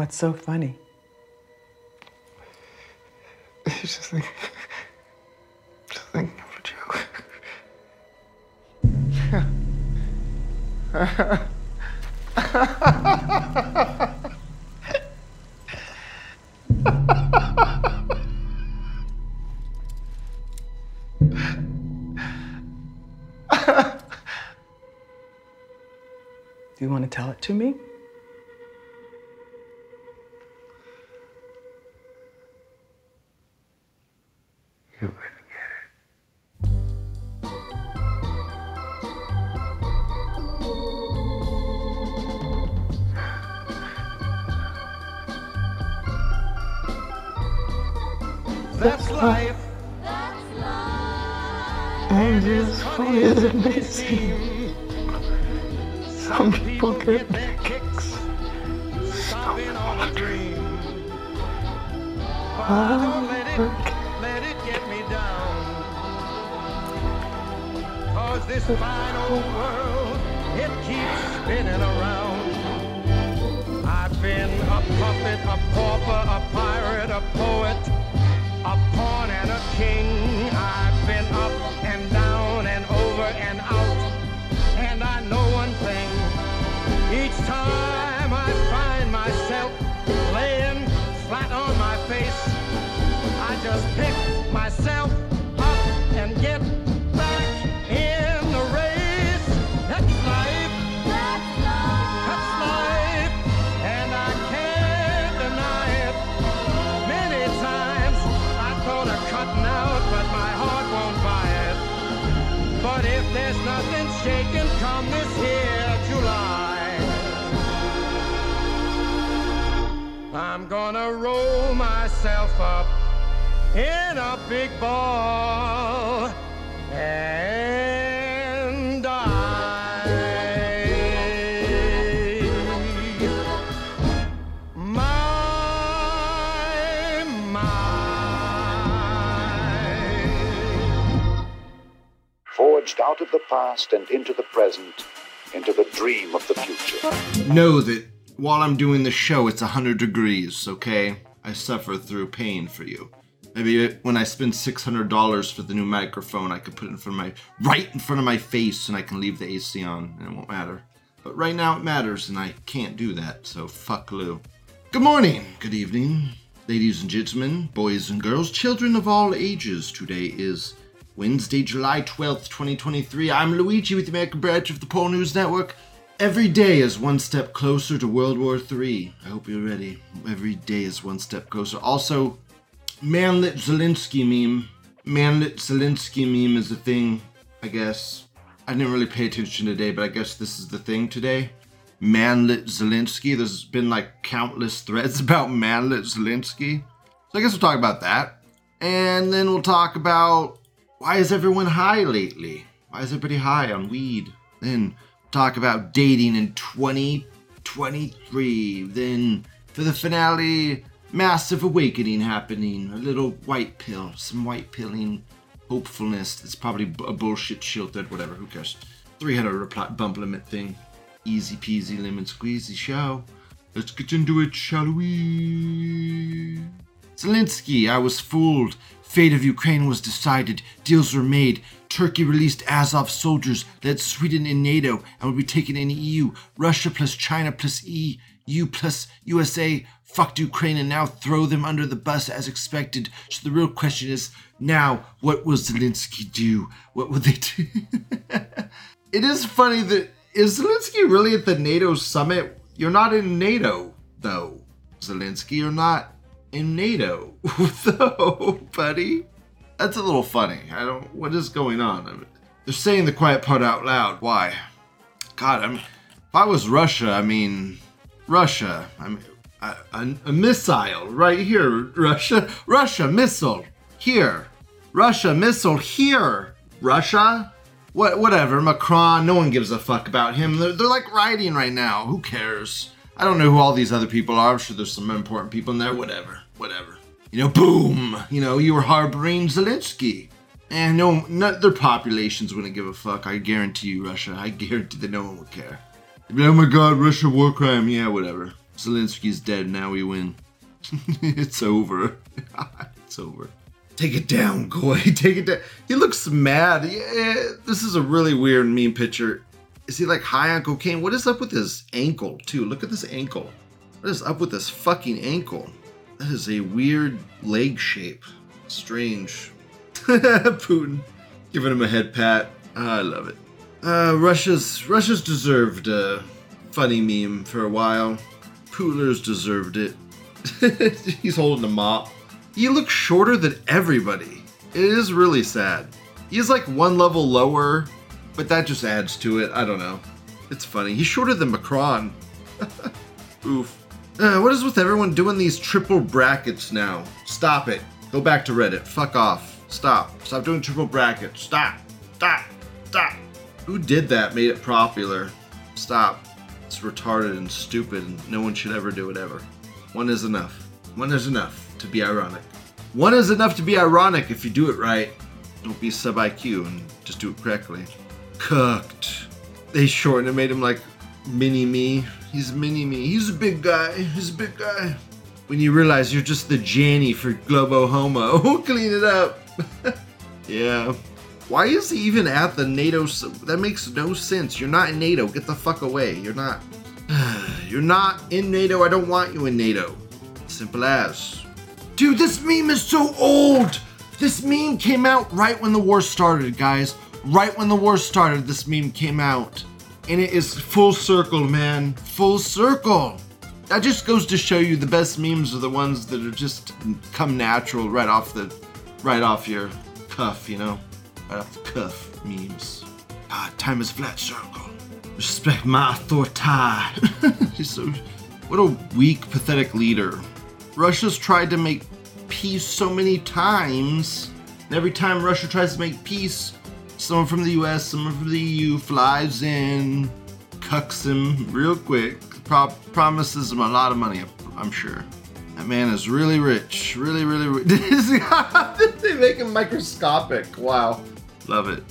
What's so funny? It's just think, just thinking of a joke. Do you want to tell it to me? Some people get their kicks Stopping on a dream. hard work. Let it get me down. Cause this fine old world, it keeps spinning around. I've been a puppet, a pauper, a pirate, a poet, a pawn and a king. Just pick myself up and get back in the race. That's life. That's life. And I can't deny it. Many times I thought of cutting out, but my heart won't buy it. But if there's nothing shaking come this here July, I'm gonna roll myself up in a big ball and die. My, my. forged out of the past and into the present, into the dream of the future. Know that while I'm doing the show, it's 100 degrees, okay? I suffer through pain for you. Maybe when I spend $600 for the new microphone, I could put it in front of my right in front of my face and I can leave the AC on and it won't matter. But right now it matters and I can't do that, so fuck Lou. Good morning, good evening, ladies and gentlemen, boys and girls, children of all ages. Today is Wednesday, July 12th, 2023. I'm Luigi with the American branch of the Pol News Network. Every day is one step closer to World War III. I hope you're ready. Every day is one step closer. Also, Manlet Zelensky meme. Manlet Zelensky meme is a thing, I guess. I didn't really pay attention today, but I guess this is the thing today. Manlet Zelensky. There's been like countless threads about Manlet Zelensky. So I guess we'll talk about that. And then we'll talk about why is everyone high lately? Why is everybody high on weed? Then talk about dating in 2023. Then for the finale, massive awakening happening. A little white pill, some white pilling hopefulness. It's probably b- a bullshit shielded, whatever, who cares? 300 reply, bump limit thing. Easy peasy lemon squeezy show. Let's get into it, shall we? Zelensky, I was fooled. Fate of Ukraine was decided. Deals were made. Turkey released Azov soldiers, led Sweden in NATO, and will be taken in EU. Russia plus China plus EU plus USA fucked Ukraine and now throw them under the bus as expected. So the real question is now, what will Zelensky do? What will they do? it is funny that is Zelensky really at the NATO summit? You're not in NATO, though. Zelensky, you're not in NATO, though, buddy. That's a little funny. I don't. What is going on? I mean, They're saying the quiet part out loud. Why? God, I mean, if I was Russia, I mean, Russia. I mean, a, a, missile right here. Russia, Russia missile here. Russia missile here. Russia. What? Whatever. Macron. No one gives a fuck about him. They're, they're like rioting right now. Who cares? I don't know who all these other people are. I'm sure there's some important people in there. Whatever. Whatever. You know, boom. You know, you were harboring Zelensky. And no, not, their populations wouldn't give a fuck. I guarantee you, Russia. I guarantee that no one would care. Oh my god, Russia war crime. Yeah, whatever. Zelensky's dead. Now we win. it's over. it's over. Take it down, Goy. Take it down. He looks mad. Yeah, this is a really weird meme picture. Is he like high on cocaine? What is up with his ankle, too? Look at this ankle. What is up with this fucking ankle? That is a weird leg shape. Strange. Putin giving him a head pat. Ah, I love it. Uh, Russia's Russia's deserved a funny meme for a while. Putler's deserved it. He's holding a mop. He looks shorter than everybody. It is really sad. He's like one level lower, but that just adds to it. I don't know. It's funny. He's shorter than Macron. Oof. Uh, what is with everyone doing these triple brackets now? Stop it. Go back to Reddit. Fuck off. Stop. Stop doing triple brackets. Stop. Stop. Stop. Who did that made it popular? Stop. It's retarded and stupid, and no one should ever do it ever. One is enough. One is enough to be ironic. One is enough to be ironic if you do it right. Don't be sub IQ and just do it correctly. Cooked. They shortened and made him like mini me. He's mini me. He's a big guy. He's a big guy. When you realize you're just the Janny for Globo Homo, clean it up. yeah. Why is he even at the NATO? That makes no sense. You're not in NATO. Get the fuck away. You're not. You're not in NATO. I don't want you in NATO. Simple as. Dude, this meme is so old. This meme came out right when the war started, guys. Right when the war started, this meme came out. And it is full circle, man. Full circle. That just goes to show you the best memes are the ones that are just come natural right off the right off your cuff, you know? Off the cuff memes. God, time is flat circle. Respect my authority. So what a weak, pathetic leader. Russia's tried to make peace so many times. And every time Russia tries to make peace, someone from the US, someone from the EU flies in, cucks him real quick, pro- promises him a lot of money, I'm sure. That man is really rich. Really, really rich. they make him microscopic. Wow. Love it.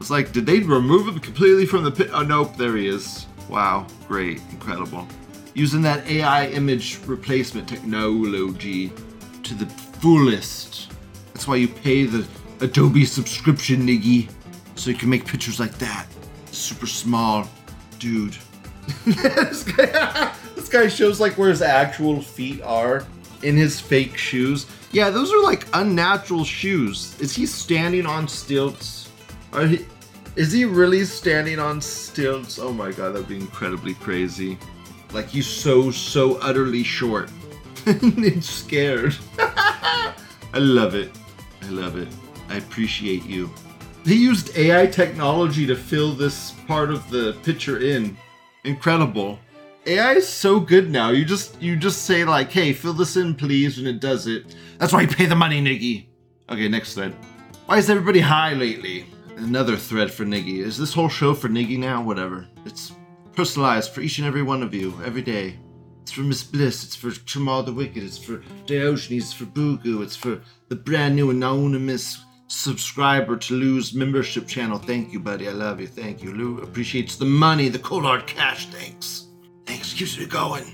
It's like, did they remove him completely from the pit? Oh, nope, there he is. Wow, great, incredible. Using that AI image replacement technology to the fullest. That's why you pay the Adobe subscription, Niggy, so you can make pictures like that. Super small, dude. this, guy, this guy shows like where his actual feet are in his fake shoes. Yeah, those are like unnatural shoes. Is he standing on stilts? Are he, is he really standing on stilts? Oh my god, that'd be incredibly crazy. Like he's so, so utterly short. it's scared. I love it. I love it. I appreciate you. They used AI technology to fill this part of the picture in. Incredible. AI is so good now. You just you just say like, "Hey, fill this in, please," and it does it. That's why you pay the money, Niggy. Okay, next thread. Why is everybody high lately? Another thread for Niggy. Is this whole show for Niggy now? Whatever. It's personalized for each and every one of you every day. It's for Miss Bliss. It's for Jamal the Wicked. It's for Diogenes. It's for Bugu. It's for the brand new anonymous subscriber to Lou's membership channel. Thank you, buddy. I love you. Thank you. Lou appreciates the money, the cold hard cash. Thanks. Keeps me going.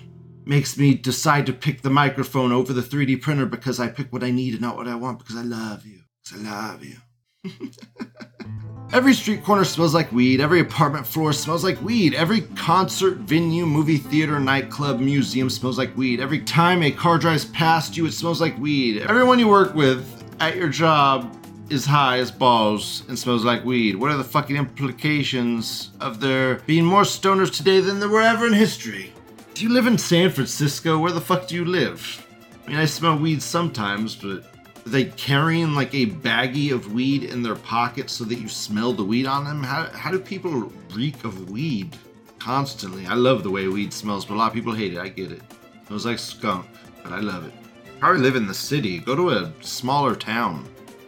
Makes me decide to pick the microphone over the 3D printer because I pick what I need and not what I want because I love you. Because I love you. Every street corner smells like weed. Every apartment floor smells like weed. Every concert, venue, movie theater, nightclub, museum smells like weed. Every time a car drives past you, it smells like weed. Everyone you work with at your job is high as balls and smells like weed. What are the fucking implications of there being more stoners today than there were ever in history? Do you live in San Francisco? Where the fuck do you live? I mean, I smell weed sometimes, but Are they carrying like a baggie of weed in their pocket so that you smell the weed on them? How, how do people reek of weed constantly? I love the way weed smells, but a lot of people hate it. I get it. It was like skunk, but I love it. Probably live in the city. Go to a smaller town.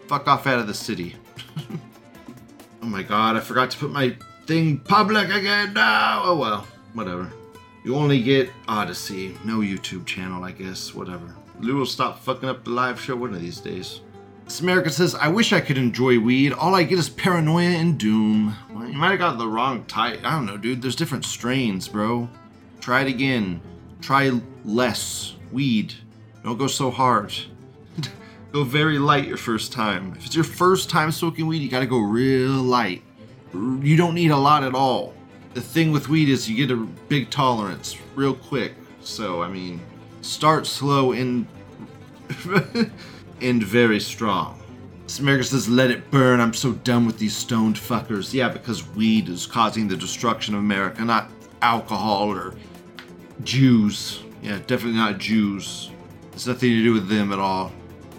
Fuck off out of the city. oh my god, I forgot to put my thing public again. No! Oh well, whatever. You only get Odysee, no YouTube channel, I guess. Whatever. Lou will stop fucking up the live show one of these days. This America says, I wish I could enjoy weed. All I get is paranoia and doom. Well, you might have got the wrong type. I don't know, dude. There's different strains, bro. Try it again. Try less weed. Don't go so hard. Go very light your first time. If it's your first time smoking weed, you gotta go real light. You don't need a lot at all. The thing with weed is you get a big tolerance real quick. So, I mean, start slow and and very strong. America says, let it burn. I'm so done with these stoned fuckers. Yeah, because weed is causing the destruction of America, not alcohol or Jews. Yeah, definitely not Jews. It's nothing to do with them at all.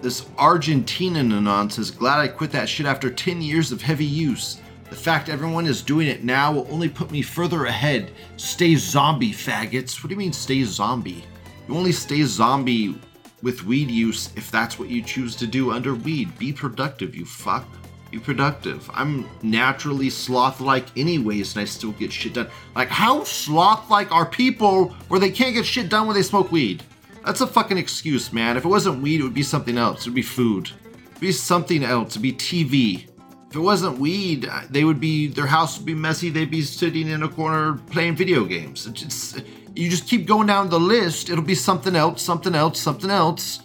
This Argentinian Anon says, glad I quit that shit after 10 years of heavy use. The fact everyone is doing it now will only put me further ahead. Stay zombie, faggots. What do you mean, stay zombie? You only stay zombie with weed use if that's what you choose to do under weed. Be productive, you fuck. Be productive. I'm naturally sloth like, anyways, and I still get shit done. Like, how sloth like are people where they can't get shit done when they smoke weed? That's a fucking excuse, man. If it wasn't weed, it would be something else. It would be food. It would be something else. It would be TV. If it wasn't weed, they would be, their house would be messy. They'd be sitting in a corner playing video games. It's, you just keep going down the list, it'll be something else, something else, something else.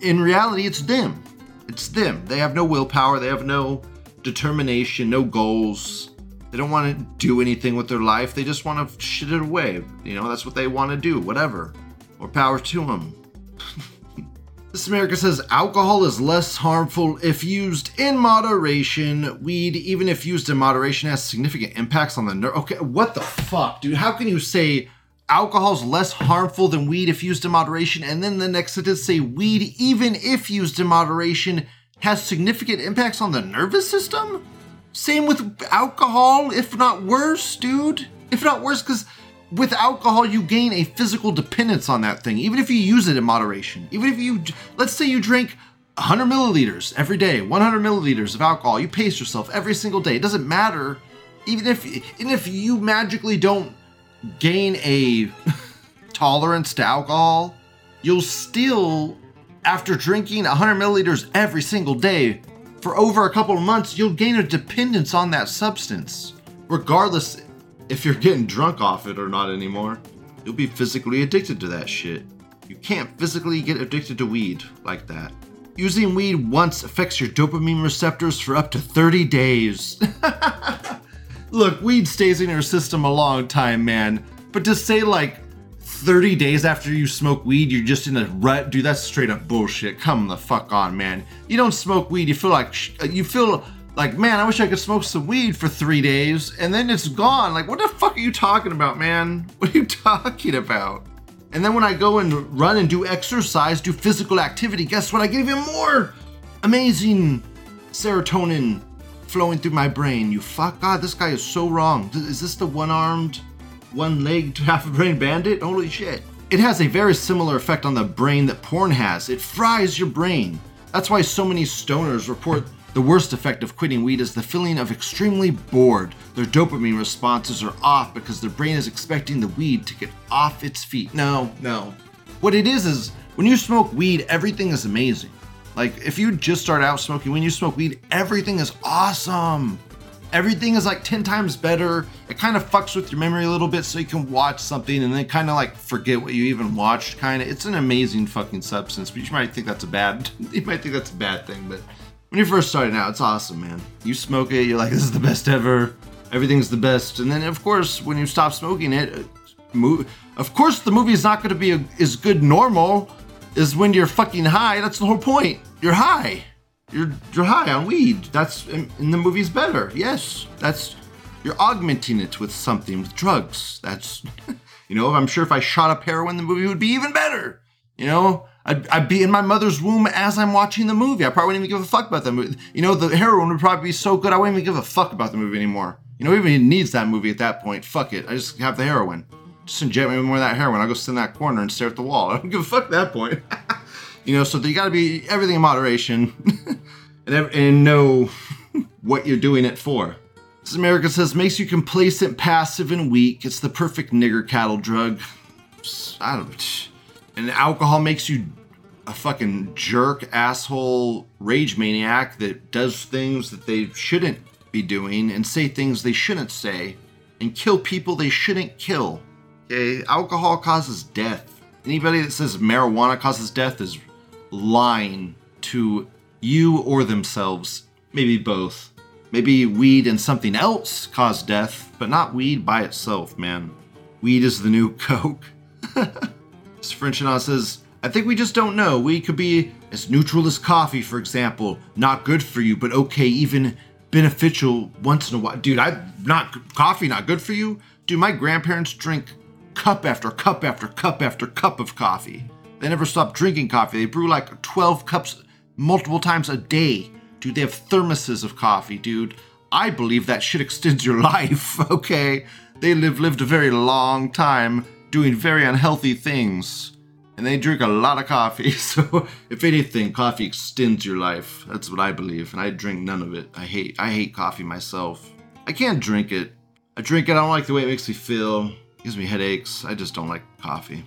In reality, it's them. It's them. They have no willpower, they have no determination, no goals. They don't want to do anything with their life. They just want to shit it away. You know, that's what they want to do, whatever. More power to them. This America says alcohol is less harmful if used in moderation. Weed, even if used in moderation, has significant impacts on the nerve. Okay, what the fuck, dude? How can you say alcohol's less harmful than weed if used in moderation, and then the next sentence say weed, even if used in moderation, has significant impacts on the nervous system? Same with alcohol, if not worse, dude. If not worse, because with alcohol, you gain a physical dependence on that thing, even if you use it in moderation. Even if you, let's say you drink 100 milliliters every day, 100 milliliters of alcohol, you pace yourself every single day. It doesn't matter, even if, even if you magically don't gain a tolerance to alcohol, you'll still, after drinking 100 milliliters every single day for over a couple of months, you'll gain a dependence on that substance. Regardless if you're getting drunk off it or not anymore, you'll be physically addicted to that shit. You can't physically get addicted to weed like that. Using weed once affects your dopamine receptors for up to 30 days. Look, weed stays in your system a long time, man. But to say like 30 days after you smoke weed, you're just in a rut, dude, that's straight up bullshit. Come the fuck on, man. You don't smoke weed, you feel like sh- uh, you feel like, man, I wish I could smoke some weed for three days, and then it's gone. Like, what the fuck are you talking about, man? What are you talking about? And then when I go and run and do exercise, do physical activity, guess what? I get even more amazing serotonin flowing through my brain. You fuck. God, this guy is so wrong. Is this the one armed, one legged, half a brain bandit? Holy shit. It has a very similar effect on the brain that porn has. It fries your brain. That's why so many stoners report the worst effect of quitting weed is the feeling of extremely bored. Their dopamine responses are off because their brain is expecting the weed to get off its feet. No, no. What it is is when you smoke weed, everything is amazing. Like if you just start out smoking, when you smoke weed, everything is awesome. Everything is like 10 times better. It kind of fucks with your memory a little bit so you can watch something and then kind of like forget what you even watched kind of. It's an amazing fucking substance, but you might think that's a bad you might think that's a bad thing, but when you're first starting out, it's awesome, man. You smoke it, you're like, this is the best ever. Everything's the best. And then, of course, when you stop smoking it, mo- of course, the movie is not going to be a, as good normal as when you're fucking high. That's the whole point. You're high. You're you're high on weed. That's and the movie's better. Yes, that's you're augmenting it with something with drugs. That's you know, I'm sure if I shot up heroin, the movie would be even better. You know, I'd, I'd be in my mother's womb as I'm watching the movie. I probably wouldn't even give a fuck about the movie. You know, the heroin would probably be so good I wouldn't even give a fuck about the movie anymore. You know, even needs that movie at that point. Fuck it. I just have the heroin. Just inject me more of that heroin. I'll go sit in that corner and stare at the wall. I don't give a fuck at that point. you know, so you gotta be everything in moderation and, and know what you're doing it for. This America says makes you complacent, passive, and weak. It's the perfect nigger cattle drug. I don't. And alcohol makes you a fucking jerk, asshole, rage maniac that does things that they shouldn't be doing and say things they shouldn't say and kill people they shouldn't kill. Okay, alcohol causes death. Anybody that says marijuana causes death is lying to you or themselves. Maybe both. Maybe weed and something else cause death, but not weed by itself, man. Weed is the new Coke. Mr. Frenchinaw says, I think we just don't know. We could be as neutral as coffee, for example. Not good for you, but okay, even beneficial once in a while. Dude, I not coffee not good for you? Dude, my grandparents drink cup after cup after cup after cup of coffee. They never stop drinking coffee. They brew like 12 cups multiple times a day. Dude, they have thermoses of coffee, dude. I believe that shit extends your life, okay? They live lived a very long time doing very unhealthy things. And they drink a lot of coffee, so if anything, coffee extends your life. That's what I believe, and I drink none of it. I hate I hate coffee myself. I can't drink it. I drink it, I don't like the way it makes me feel. It gives me headaches. I just don't like coffee.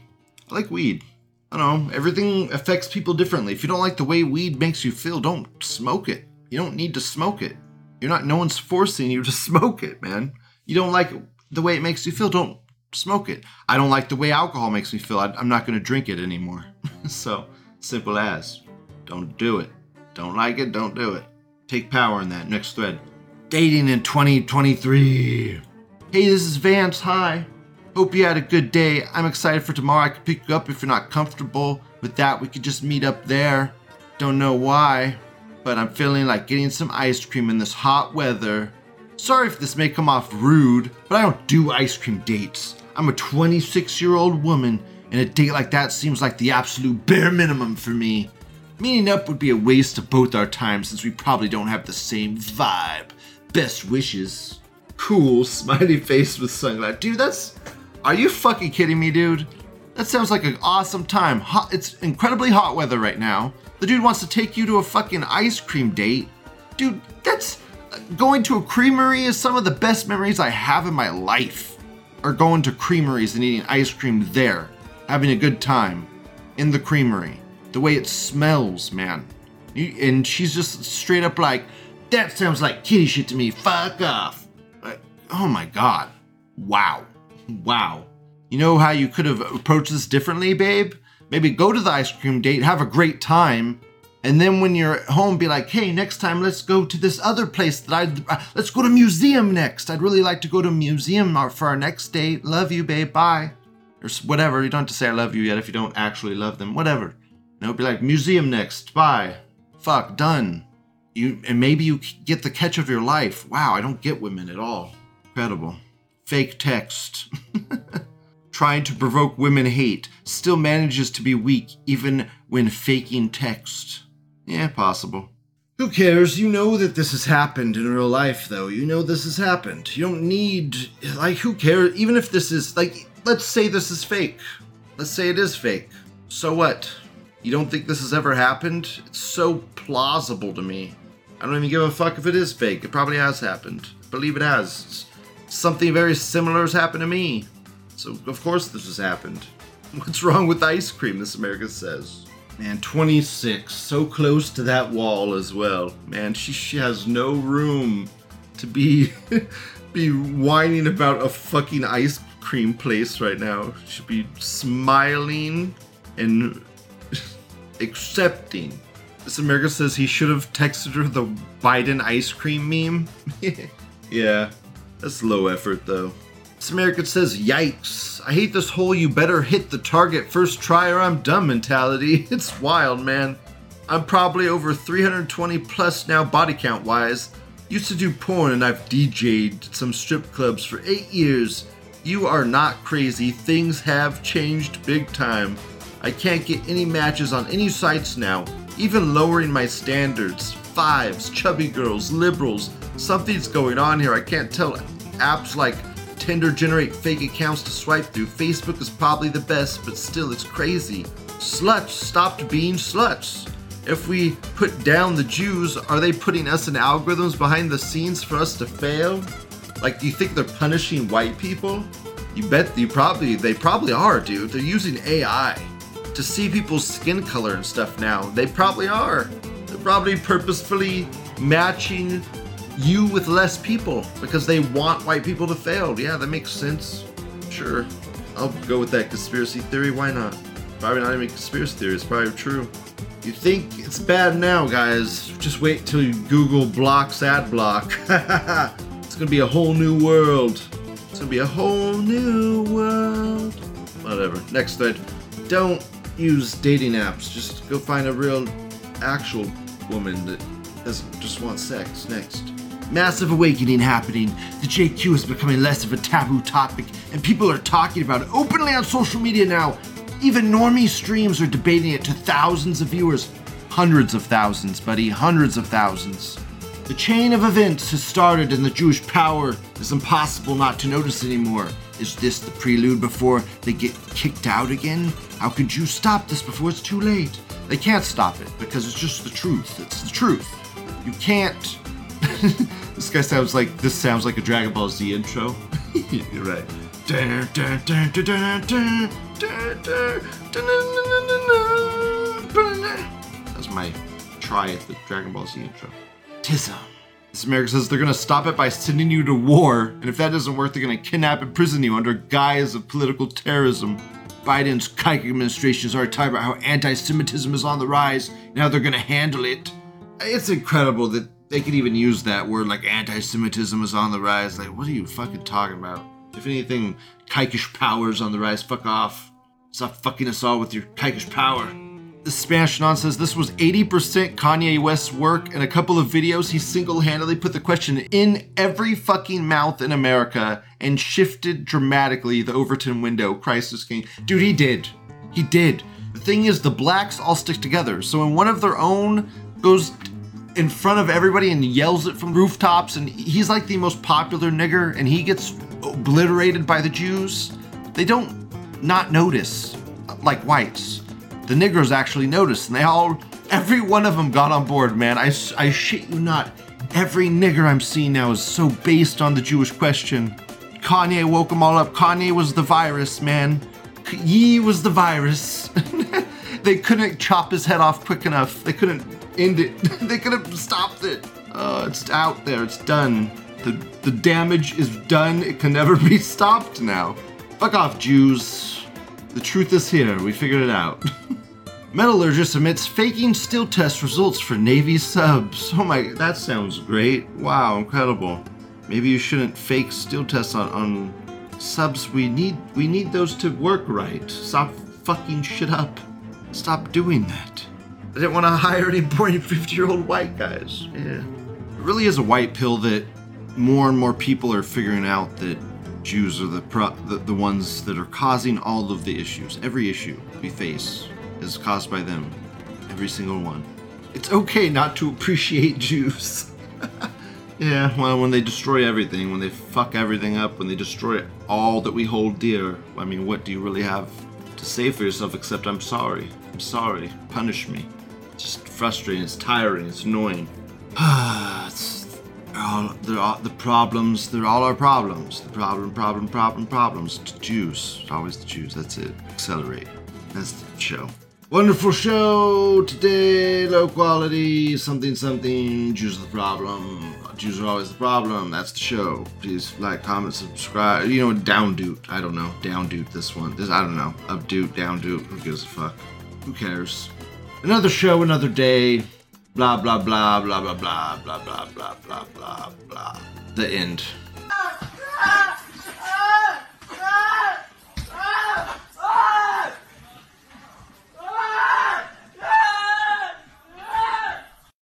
I like weed. I don't know. Everything affects people differently. If you don't like the way weed makes you feel, don't smoke it. You don't need to smoke it. You're not, no one's forcing you to smoke it, man. You don't like the way it makes you feel, don't smoke it. I don't like the way alcohol makes me feel. I, I'm not going to drink it anymore. so, simple as. Don't do it. Don't like it, don't do it. Take power in that. Next thread. Dating in 2023. Hey, this is Vance. Hi. Hope you had a good day. I'm excited for tomorrow. I could pick you up if you're not comfortable with that. We could just meet up there. Don't know why, but I'm feeling like getting some ice cream in this hot weather. Sorry if this may come off rude, but I don't do ice cream dates. I'm a 26 year old woman, and a date like that seems like the absolute bare minimum for me. Meeting up would be a waste of both our time since we probably don't have the same vibe. Best wishes. Cool, smiley face with sunglasses. Dude, that's. Are you fucking kidding me, dude? That sounds like an awesome time. Hot, it's incredibly hot weather right now. The dude wants to take you to a fucking ice cream date. Dude, that's. Uh, going to a creamery is some of the best memories I have in my life. Or going to creameries and eating ice cream there. Having a good time. In the creamery. The way it smells, man. You, and she's just straight up like, that sounds like kitty shit to me. Fuck off. Oh my god. Wow. Wow. You know how you could have approached this differently, babe? Maybe go to the ice cream date, have a great time, and then when you're at home, be like, "Hey, next time let's go to this other place that I uh, let's go to museum next. I'd really like to go to museum for our next date. Love you, babe. Bye." Or whatever. You don't have to say I love you yet if you don't actually love them. Whatever. No, be like, "Museum next. Bye." Fuck. Done. You and maybe you get the catch of your life. Wow, I don't get women at all. Incredible. Fake text. Trying to provoke women hate still manages to be weak even when faking text. Yeah, possible. Who cares? You know that this has happened in real life, though. You know this has happened. You don't need. Like, who cares? Even if this is. Like, let's say this is fake. Let's say it is fake. So what? You don't think this has ever happened? It's so plausible to me. I don't even give a fuck if it is fake. It probably has happened. I believe it has. Something very similar has happened to me. So, of course, this has happened. What's wrong with ice cream? This America says. Man, 26, so close to that wall as well. Man, she, she has no room to be be whining about a fucking ice cream place right now. She should be smiling and accepting. This America says he should have texted her the Biden ice cream meme. yeah, that's low effort though. This American says, Yikes. I hate this whole you better hit the target first try or I'm done mentality. It's wild, man. I'm probably over 320 plus now body count wise. Used to do porn and I've DJ'd some strip clubs for eight years. You are not crazy. Things have changed big time. I can't get any matches on any sites now, even lowering my standards. Fives, chubby girls, liberals. Something's going on here. I can't tell. Apps like Tinder generate fake accounts to swipe through. Facebook is probably the best, but still, it's crazy. Sluts stopped being sluts. If we put down the Jews, are they putting us in algorithms behind the scenes for us to fail? Like, do you think they're punishing white people? You bet you probably they probably are, dude. They're using AI to see people's skin color and stuff now. They probably are. They're probably purposefully matching you with less people because they want white people to fail. Yeah, that makes sense. Sure. I'll go with that conspiracy theory. Why not? Probably not even conspiracy theory. It's probably true. You think it's bad now, guys? Just wait till you Google blocks ad block. it's gonna be a whole new world. It's gonna be a whole new world. Whatever. Next thread. Don't use dating apps. Just go find a real, actual woman that doesn't just want sex. Next. Massive awakening happening. The JQ is becoming less of a taboo topic, and people are talking about it openly on social media now. Even normie streams are debating it to thousands of viewers. Hundreds of thousands, buddy, hundreds of thousands. The chain of events has started and the Jewish power is impossible not to notice anymore. Is this the prelude before they get kicked out again? How can you stop this before it's too late? They can't stop it because it's just the truth. It's the truth. You can't. This guy sounds like this sounds like a Dragon Ball Z intro. You're right. That's my try at the Dragon Ball Z intro. Tism. This America says they're gonna stop it by sending you to war, and if that doesn't work, they're gonna kidnap and prison you under guise of political terrorism. Biden's Kike administration is already talking about how anti-Semitism is on the rise and how they're gonna handle it. It's incredible that they could even use that word like anti-Semitism is on the rise. Like, what are you fucking talking about? If anything, Kikish power is on the rise. Fuck off. Stop fucking us all with your Kikish power. The Spanish non says this was 80% Kanye West's work. In a couple of videos, he single handedly put the question in every fucking mouth in America and shifted dramatically the Overton window. Christ is king. Dude, he did. He did. The thing is, the blacks all stick together. So when one of their own goes in front of everybody and yells it from rooftops, and he's like the most popular nigger, and he gets obliterated by the Jews, they don't not notice like whites the niggers actually noticed, and they all, every one of them got on board, man. I, I shit you not. Every nigger I'm seeing now is so based on the Jewish question. Kanye woke them all up. Kanye was the virus, man. Ye was the virus. they couldn't chop his head off quick enough. They couldn't end it. they could have stopped it. Uh, it's out there. It's done. The, the damage is done. It can never be stopped now. Fuck off, Jews. The truth is here. We figured it out. Metallurgist admits faking still test results for Navy subs. Oh my, that sounds great. Wow, incredible. Maybe you shouldn't fake still tests on, on subs. We need we need those to work right. Stop fucking shit up. Stop doing that. I didn't want to hire any boring 50 year old white guys. Yeah. It really is a white pill that more and more people are figuring out that Jews are the, pro- the the ones that are causing all of the issues. Every issue we face is caused by them. Every single one. It's okay not to appreciate Jews. yeah, well, when they destroy everything, when they fuck everything up, when they destroy all that we hold dear, I mean, what do you really have to say for yourself except I'm sorry? I'm sorry. Punish me. Just frustrating. It's tiring. It's annoying. it's all, they're all the problems. They're all our problems. The problem, problem, problem, problems. It's Jews. It's always the Jews. That's it. Accelerate. That's the show. Wonderful show today. Low quality. Something, something. Are the problem. Jews are always the problem. That's the show. Please like, comment, subscribe. You know, down doot. I don't know. Down doot this one. This I don't know. Up doot, down doot. Who gives a fuck? Who cares? Another show, another day. Blah blah blah blah blah blah blah blah blah blah blah. The end.